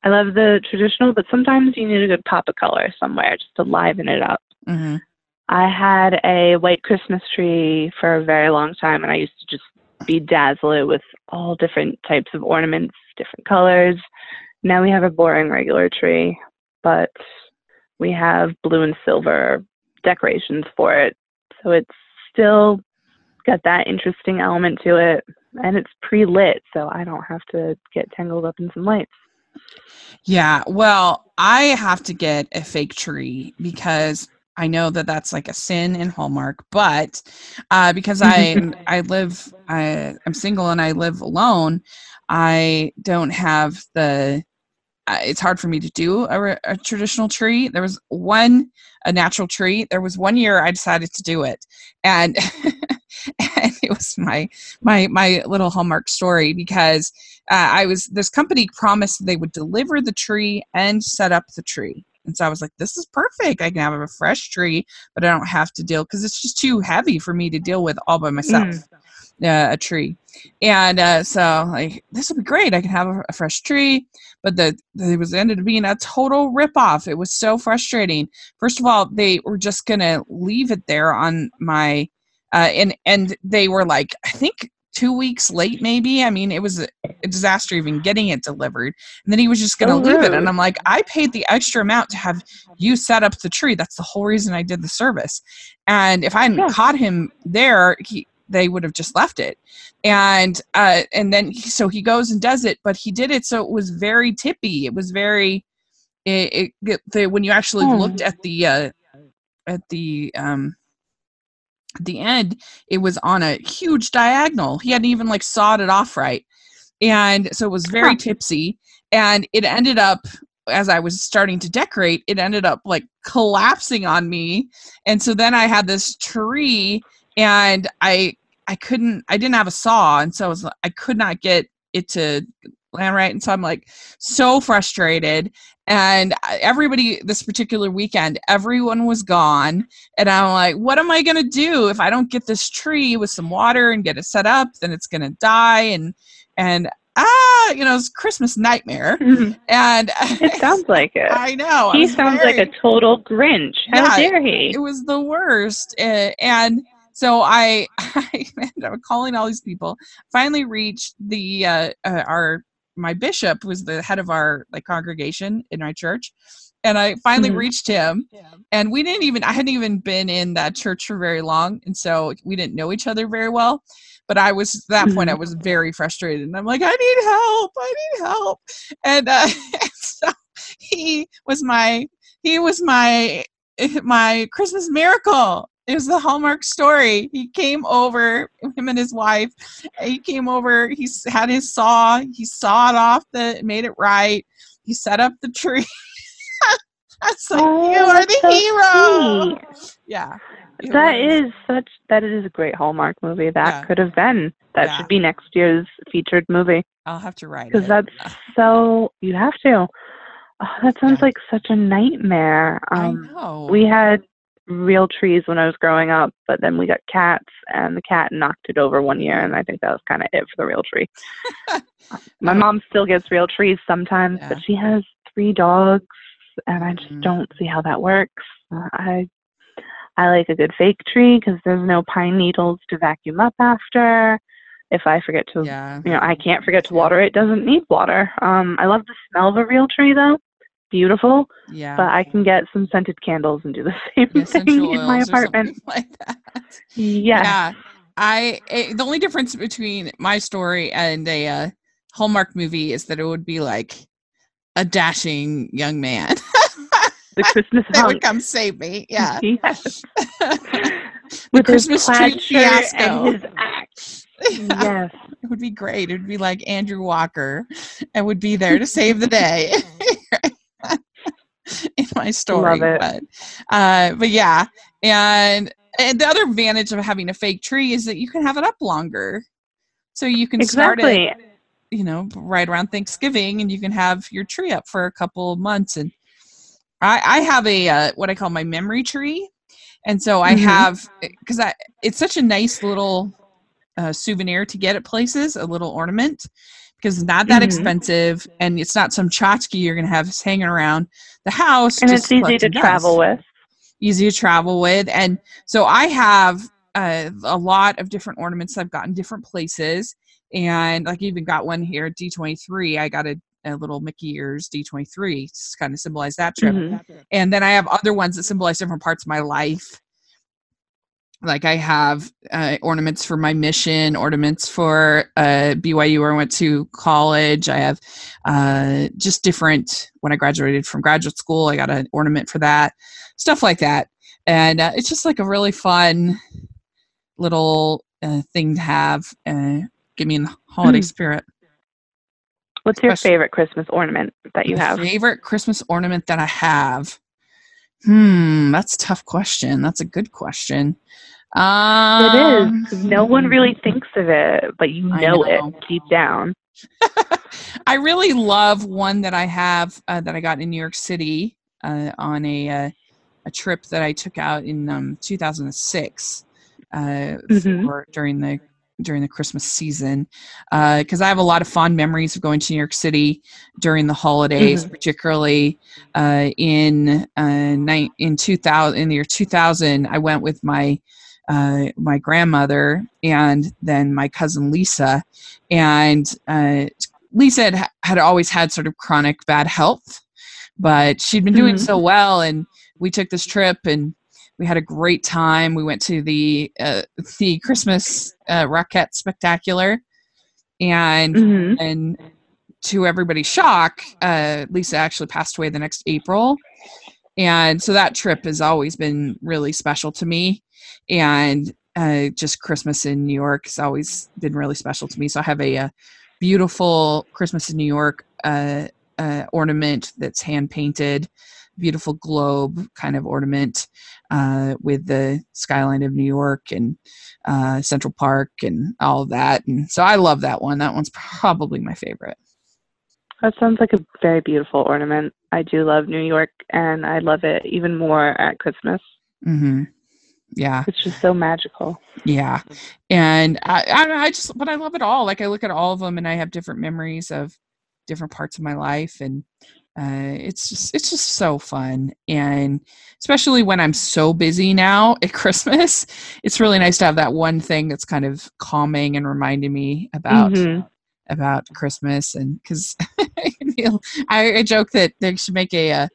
I love the traditional, but sometimes you need a good pop of color somewhere just to liven it up. hmm I had a white Christmas tree for a very long time, and I used to just bedazzle it with all different types of ornaments, different colors. Now we have a boring regular tree, but we have blue and silver decorations for it. So it's still got that interesting element to it, and it's pre lit, so I don't have to get tangled up in some lights. Yeah, well, I have to get a fake tree because I know that that's like a sin in Hallmark, but uh, because I (laughs) I live I, I'm single and I live alone, I don't have the. Uh, it's hard for me to do a, a traditional tree. There was one a natural tree. There was one year I decided to do it, and (laughs) (laughs) and it was my my my little hallmark story because uh, I was this company promised they would deliver the tree and set up the tree. And so I was like, this is perfect. I can have a fresh tree, but I don't have to deal because it's just too heavy for me to deal with all by myself. Mm. Uh, a tree, and uh, so like this will be great. I can have a, a fresh tree, but the it was ended up being a total ripoff. It was so frustrating. First of all, they were just gonna leave it there on my uh, and and they were like I think two weeks late maybe. I mean it was a, disaster even getting it delivered. And then he was just going to oh, leave it. and i'm like i paid the extra amount to have you set up the tree. That's the whole reason i did the service. And if i hadn't yeah. caught him there he they would have just left it. And uh and then he, so he goes and does it but he did it so it was very tippy. It was very it, it the, when you actually oh. looked at the uh at the um the end it was on a huge diagonal. He hadn't even like sawed it off right. And so it was very huh. tipsy. And it ended up as i was starting to decorate it ended up like collapsing on me. And so then i had this tree and i i couldn't i didn't have a saw. And so i was i could not get it to land right? And so i'm like so frustrated. And everybody this particular weekend everyone was gone. And i'm like what am i going to do? If i don't get this tree with some water and get it set up then it's going to die. And and ah you know it's christmas nightmare. Mm-hmm. and (laughs) it sounds like it. I know he sounds very, like a total grinch. How yeah, dare he? it was the worst. Uh, and so I, (laughs) I ended up calling all these people. Finally, reached the uh, uh, our my bishop was the head of our like congregation in my church and i finally mm-hmm. reached him yeah. and we didn't even i hadn't even been in that church for very long and so we didn't know each other very well but i was at that point i mm-hmm. was very frustrated and i'm like i need help i need help and, uh, (laughs) and so he was my he was my (laughs) my christmas miracle it was the Hallmark story. He came over, him and his wife. He came over. He had his saw. He sawed off the, made it right. He set up the tree. (laughs) I was like, oh, you are the so hero. Sweet. Yeah. That is such. That is a great Hallmark movie. That yeah. could have been. That yeah. should be next year's featured movie. I'll have to write because that's so. You have to. Oh, that sounds yeah. like such a nightmare. Um, I know. We had real trees when I was growing up, but then we got cats, and the cat knocked it over one year, and I think that was kind of it for the real tree. (laughs) My mom still gets real trees sometimes, yeah. but she has three dogs, and I just mm. don't see how that works. Uh, I I like a good fake tree because there's no pine needles to vacuum up after. If I forget to, yeah. you know, I can't forget to water it. Doesn't need water. Um, I love the smell of a real tree though beautiful. Yeah. But I can get some scented candles and do the (laughs) same yeah, thing in my apartment. (laughs) Like that. Yeah. Yeah. I it, the only difference between my story and a uh, Hallmark movie is that it would be like a dashing young man. the (laughs) Christmas that would come save me. Yeah. Yes. the With Christmas tree fiasco. And his axe. Yeah. Yes. It would be great. It would be like Andrew Walker and would be there to save the day. (laughs) in my story. But uh, but yeah, and and the other advantage of having a fake tree is that you can have it up longer, so you can exactly. start it. You know, right around Thanksgiving, and you can have your tree up for a couple of months. And I, I have a uh, what I call my memory tree, and so I mm-hmm. have because I it's such a nice little uh, souvenir to get at places, a little ornament because it's not that mm-hmm. expensive and it's not some tchotchke you're going to have hanging around the house. And it's easy to travel with. Easy to travel with. And so I have uh, a lot of different ornaments I've gotten different places. And like even got one here at D23. I got a, a little Mickey ears D23 to kind of symbolize that trip. Mm-hmm. And then I have other ones that symbolize different parts of my life like I have uh, ornaments for my mission, ornaments for uh, BYU where I went to college. I have uh, just different. When I graduated from graduate school, I got an ornament for that, stuff like that. and uh, it's just like a really fun little uh, thing to have. Uh, get me in the holiday Mm. spirit. What's your Especially- favorite Christmas ornament that you have? favorite Christmas ornament that I have. Hmm, that's a tough question. That's a good question. Um, It is. No one really thinks of it, but you know, know. it deep down. (laughs) I really love one that I have uh, that I got in New York City uh, on a uh, a trip that I took out in um, 2006 uh, Mhm. for during the during the Christmas season because I have a lot of fond memories of going to New York City during the holidays, Mhm. particularly uh, in uh, ni- in 2000 in the year 2000. I went with my uh, my grandmother and then my cousin Lisa, and uh, Lisa had, had always had sort of chronic bad health, but she'd been doing Mhm. so well, and we took this trip and we had a great time. We went to the uh, the Christmas uh, Rockette Spectacular, and hmm and to everybody's shock, uh, Lisa actually passed away the next April. And so that trip has always been really special to me. And uh, just Christmas in New York has always been really special to me. So I have a, uh beautiful Christmas in New York uh, uh, ornament that's hand painted, beautiful globe kind of ornament uh, with the skyline of New York and uh, Central Park and all of that. And so I love that one. That one's probably my favorite. That sounds like a very beautiful ornament. I do love New York, and I love it even more at Christmas. hmm Yeah, It's just so magical. yeah, and I, I, I just, but I love it all. Like I look at all of them, and I have different memories of different parts of my life, and uh, it's just, it's just so fun. And especially when I'm so busy now (laughs) at Christmas, it's really nice to have that one thing that's kind of calming and reminding me about Mhm. about Christmas and because (laughs) I, I joke that they should make a, uh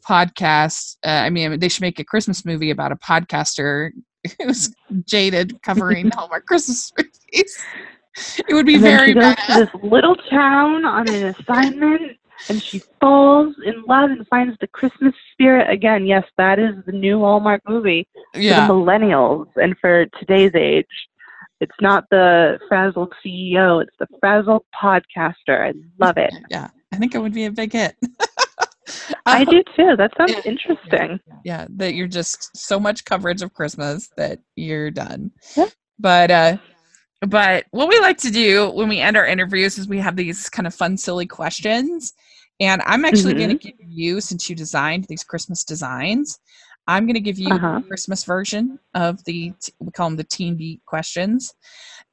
podcast. Uh, I mean, they should make a Christmas movie about a podcaster (laughs) who's jaded covering (laughs) Hallmark Christmas movies. It would be very bad. to this little town on an assignment, and she falls in love and finds the Christmas spirit again. Yes, that is the new Hallmark movie Yeah, for the millennials and for today's age. It's not the frazzled CEO; it's the frazzled podcaster. I love it. yeah. I think it would be a big hit. (laughs) I do too. That sounds Yeah. interesting. yeah that you're just so much coverage of christmas that you're done Yeah. but uh but what we like to do when we end our interviews is we have these kind of fun silly questions and i'm actually going to give you since you designed these christmas designs i'm going to give you Uh-huh. the christmas version of the we call them the teen beat questions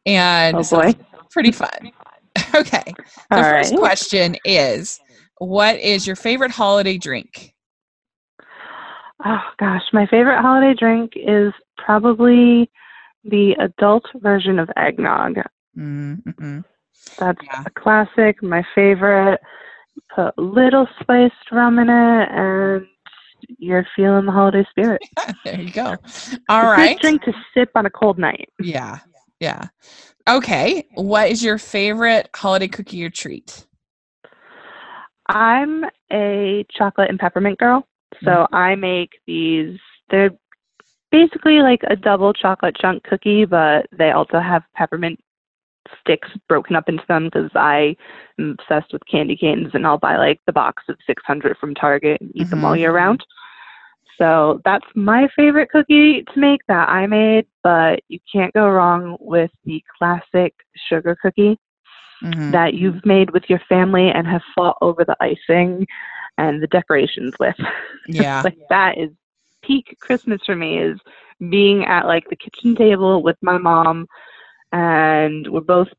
and Oh boy! it's pretty fun (laughs) okay the All first right. question is what is your favorite holiday drink Oh gosh, my favorite holiday drink is probably the adult version of eggnog. mm-hmm. That's Yeah. a classic, my favorite. Put a little spiced rum in it, and you're feeling the holiday spirit. (laughs) there you go. All right. Good drink to sip on a cold night. Yeah. Yeah. Okay. What is your favorite holiday cookie or treat? I'm a chocolate and peppermint girl, so Mm-hmm. I make these. They're basically like a double chocolate chunk cookie, but they also have peppermint sticks broken up into them because I am obsessed with candy canes, and I'll buy like the box of 600 from Target and eat them all Mhm. year round. So that's my favorite cookie to make that I made, but you can't go wrong with the classic sugar cookie Mhm. that you've made with your family and have fought over the icing and the decorations with. (laughs) Yeah. like that is peak Christmas for me is being at like the kitchen table with my mom and we're both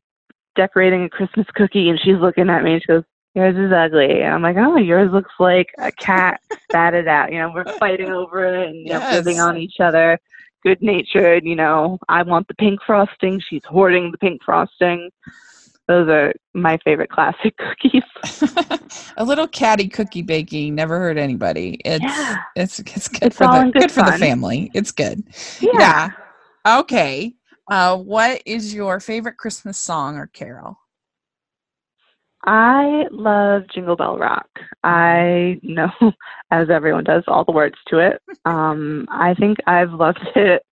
decorating a Christmas cookie and she's looking at me and she goes, Yours is ugly and I'm like, Oh, yours looks like a cat spat it out. You know, we're fighting over it and you know, Yes. fizzing on each other. Good natured, you know, I want the pink frosting, she's hoarding the pink frosting. Those are my favorite classic (laughs) cookies. (laughs) a little catty cookie baking never hurt anybody. It's Yeah. it's it's good It's for the good, good for the family. It's good. Yeah. Okay. Uh, what is your favorite Christmas song or carol? I love Jingle Bell Rock. I know, (laughs) as everyone does, all the words to it. Um, I think I've loved it.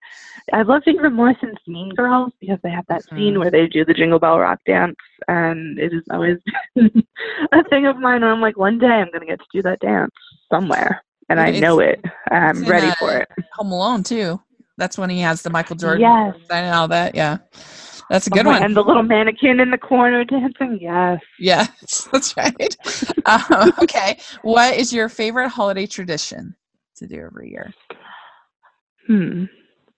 Loved it even more since Mean Girls because they have that scene Mhm. where they do the Jingle Bell Rock dance, and it is always (laughs) a thing of mine. Where I'm like, one day I'm going to get to do that dance somewhere, and I know it. and I'm in, ready uh, for it. Home Alone too. That's when he has the Michael Jordan Yes. and all that. Yeah, that's a good Oh, one. And the little mannequin in the corner dancing. Yes. Yes, (laughs) that's right. um, (laughs) okay, what is your favorite holiday tradition to do every year? Hmm.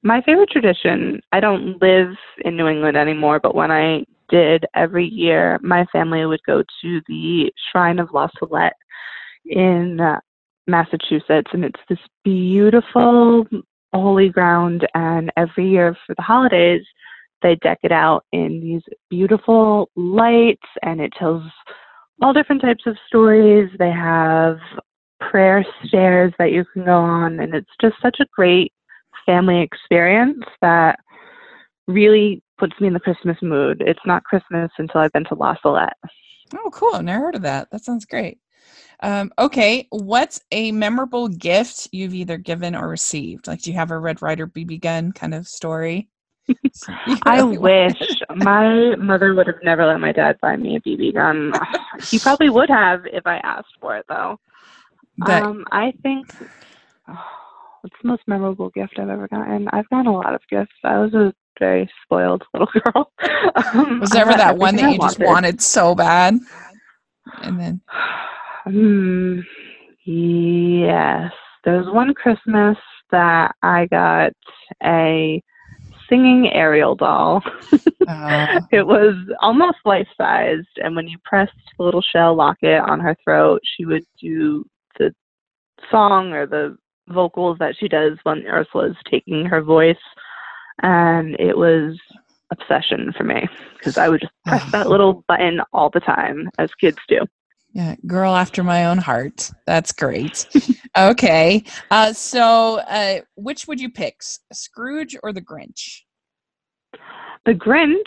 My favorite tradition, I don't live in New England anymore, but when I did every year, my family would go to the Shrine of La Salette in uh, Massachusetts, and it's this beautiful holy ground. And every year for the holidays, they deck it out in these beautiful lights, and it tells all different types of stories. They have prayer stairs that you can go on, and it's just such a great family experience that really puts me in the Christmas mood. It's not Christmas until I've been to La Salette. Oh, cool! I've never heard of that. That sounds great. Um, okay, what's a memorable gift you've either given or received? Like, do you have a Red Ryder BB gun kind of story? (laughs) (laughs) I wish my mother would have never let my dad buy me a BB gun. he probably would have if I asked for it, though. But um, I think oh, what's the most memorable gift I've ever gotten? I've gotten a lot of gifts. I was a very spoiled (laughs) little girl. um, was there ever (laughs) that one that you I just wanted so bad? And then, (sighs) Hmm. Yes. There was one Christmas that I got a singing Ariel doll. uh, (laughs) it was almost life sized, and when you pressed the little shell locket on her throat, she would do the song or the vocals that she does when Ursula is taking her voice. And it was obsession for me because I would just press that little button all the time, as kids do. yeah, girl after my own heart. That's great. (laughs) okay, uh, so uh, which would you pick, Scrooge or the Grinch? The Grinch.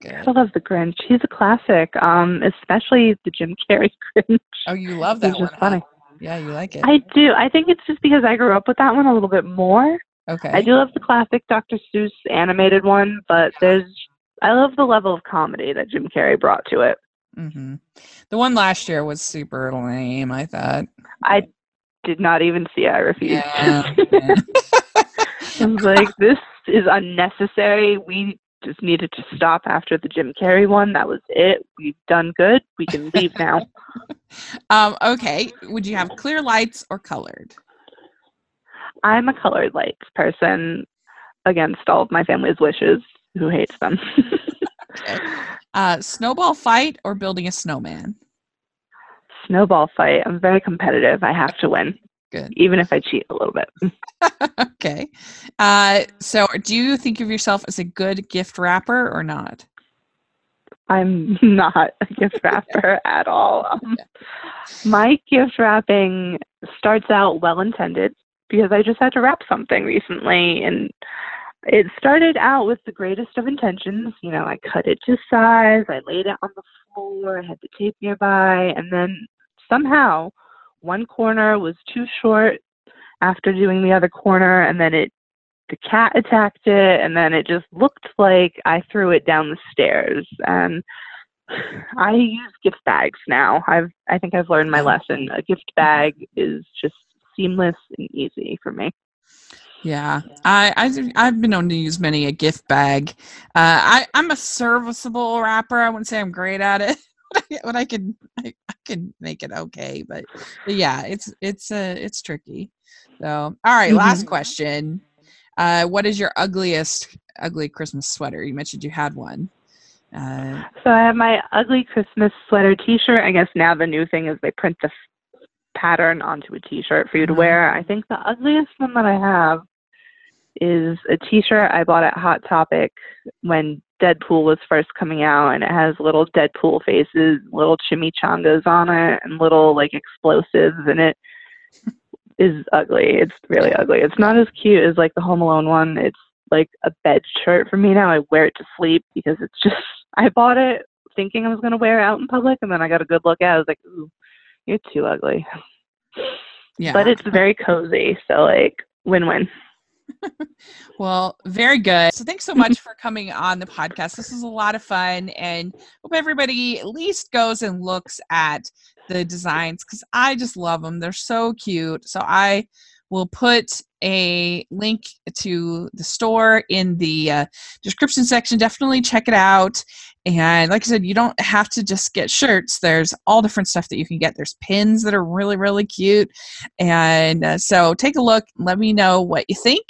Good. I love the Grinch. He's a classic. Um, especially the Jim Carrey (laughs) Grinch. Oh, you love that He's one. just huh? Yeah, you like it. I do. I think it's just because I grew up with that one a little bit more. okay. I do love the classic Dr. Seuss animated one, but there's I love the level of comedy that Jim Carrey brought to it. Mm-hmm. The one last year was super lame. I thought. I did not even see. it. I refused. Yeah, yeah. (laughs) I was like, this is unnecessary. We just needed to stop after the Jim Carrey one. That was it. We've done good. We can leave now. (laughs) um, okay. Would you have clear lights or colored? I'm a colored lights person against all of my family's wishes. Who hates them? Okay. Uh, snowball fight or building a snowman? Snowball fight. I'm very competitive. I have to win, Good. even if I cheat a little bit. (laughs) okay. Uh, so, do you think of yourself as a good gift wrapper or not? I'm (laughs) not a gift wrapper (laughs) at all. Um, my gift wrapping starts out well intended because I just had to wrap something recently and it started out with the greatest of intentions. You know, I cut it to size, I laid it on the floor, I had the tape nearby, and then somehow one corner was too short after doing the other corner, and then it the cat attacked it, and then it just looked like I threw it down the stairs. And (sighs) I use gift bags now. I've I think I've learned my lesson. A gift bag is just seamless and easy for me. Yeah, I, I I've been known to use many a gift bag. Uh, I I'm a serviceable wrapper. I wouldn't say I'm great at it, (laughs) (laughs) but I can I, I can make it okay. But, but yeah, it's it's uh it's tricky. So all right, last Mhm. question. Uh, what is your ugliest ugly Christmas sweater? You mentioned you had one. Uh, So I have my ugly Christmas sweater T-shirt. I guess now the new thing is they print the f- pattern onto a T-shirt for you to Mhm. wear. I think the ugliest one that I have is a T-shirt I bought at Hot Topic when Deadpool was first coming out, and it has little Deadpool faces, little chimichangas on it, and little like explosives, and it (laughs) is ugly. It's really ugly. It's not as cute as like the Home Alone one. It's like a bed shirt for me now. I wear it to sleep because it's just (laughs) I bought it thinking I was going to wear it out in public, and then I got a good look at it. I was like, ooh, you're too ugly. Yeah. But it's very cozy, so like win win. (laughs) well, very good. So thanks so much for coming on the podcast. This was a lot of fun and hope everybody at least goes and looks at the designs cuz I just love them. They're so cute. So I will put a link to the store in the uh, description section. Definitely check it out. And like I said, you don't have to just get shirts. There's all different stuff that you can get. There's pins that are really, really cute. And uh, so take a look. Let me know what you think.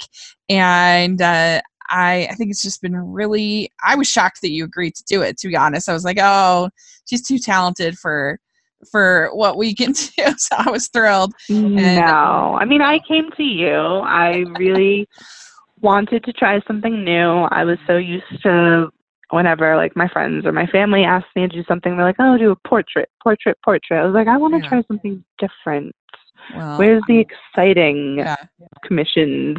And uh, I, I think it's just been really, I was shocked that you agreed to do it, to be honest. I was like, oh, she's too talented for for what we can (laughs) do. So I was thrilled. And no, I mean, I came to you. I really wanted to try something new. I was so used to whenever like my friends or my family asked me to do something, they're like, "Oh, do a portrait, portrait, portrait." I was like, "I want to yeah. try something different." Well, Where's the exciting yeah. commissions?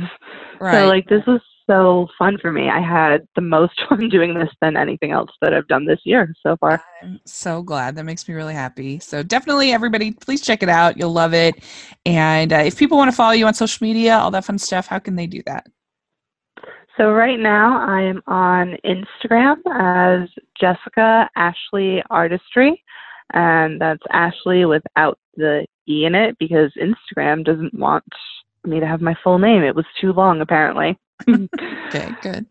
Right. So like this was so fun for me. I had the most (laughs) fun doing this than anything else that I've done this year so far. I'm so glad. That makes me really happy. So definitely, everybody, please check it out. You'll love it. And uh, if people want to follow you on social media, all that fun stuff, how can they do that? So right now I am on Instagram as Jessica Ashley Artistry, and that's Ashley without the E in it because Instagram doesn't want me to have my full name. It was too long apparently. (laughs) okay, good.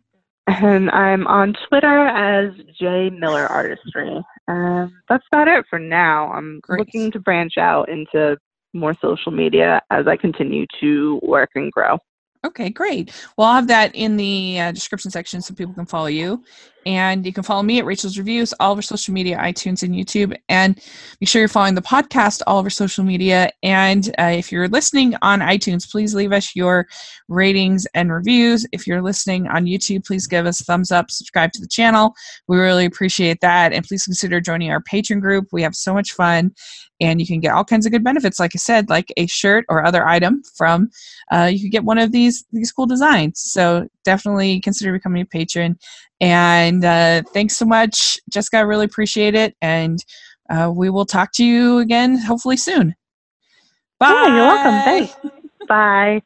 And I'm on Twitter as J Miller Artistry. And that's about it for now. I'm Great. looking to branch out into more social media as I continue to work and grow. Okay, great. Well, I'll have that in the uh, description section so people can follow you. And you can follow me at Rachel's Reviews, all of our social media, iTunes, and YouTube. And make sure you're following the podcast, all of our social media. And uh, if you're listening on iTunes, please leave us your ratings and reviews. If you're listening on YouTube, please give us thumbs up, subscribe to the channel. We really appreciate that. And please consider joining our Patreon group. We have so much fun. And you can get all kinds of good benefits, like I said, like a shirt or other item from, uh, you can get one of these, these cool designs. So definitely consider becoming a patron. And uh, thanks so much, Jessica. I really appreciate it. And uh, we will talk to you again hopefully soon. Bye. Yeah, you're welcome. Thanks. Bye.